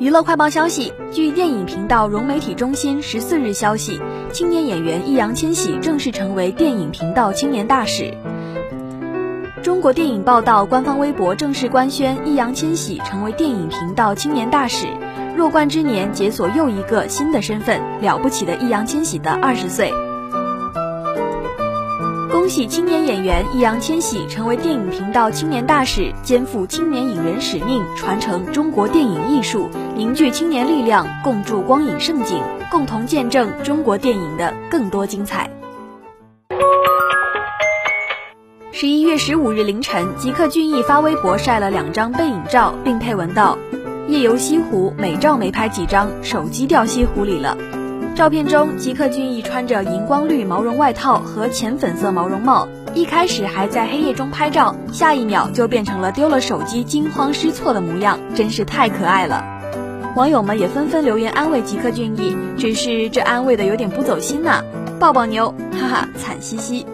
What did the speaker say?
娱乐快报消息：据电影频道融媒体中心十四日消息，青年演员易烊千玺正式成为电影频道青年大使。中国电影报道官方微博正式官宣，易烊千玺成为电影频道青年大使。弱冠之年，解锁又一个新的身份，了不起的易烊千玺的二十岁。恭喜青年演员易烊千玺成为电影频道青年大使，肩负青年影人使命，传承中国电影艺术，凝聚青年力量，共筑光影盛景，共同见证中国电影的更多精彩。十一月十五日凌晨，吉克隽逸发微博晒了两张背影照，并配文道：“夜游西湖，美照没拍几张，手机掉西湖里了。”照片中，吉克隽逸穿着荧光绿毛绒外套和浅粉色毛绒帽，一开始还在黑夜中拍照，下一秒就变成了丢了手机惊慌失措的模样，真是太可爱了。网友们也纷纷留言安慰吉克隽逸，只是这安慰的有点不走心呐，抱抱牛，哈哈，惨兮兮。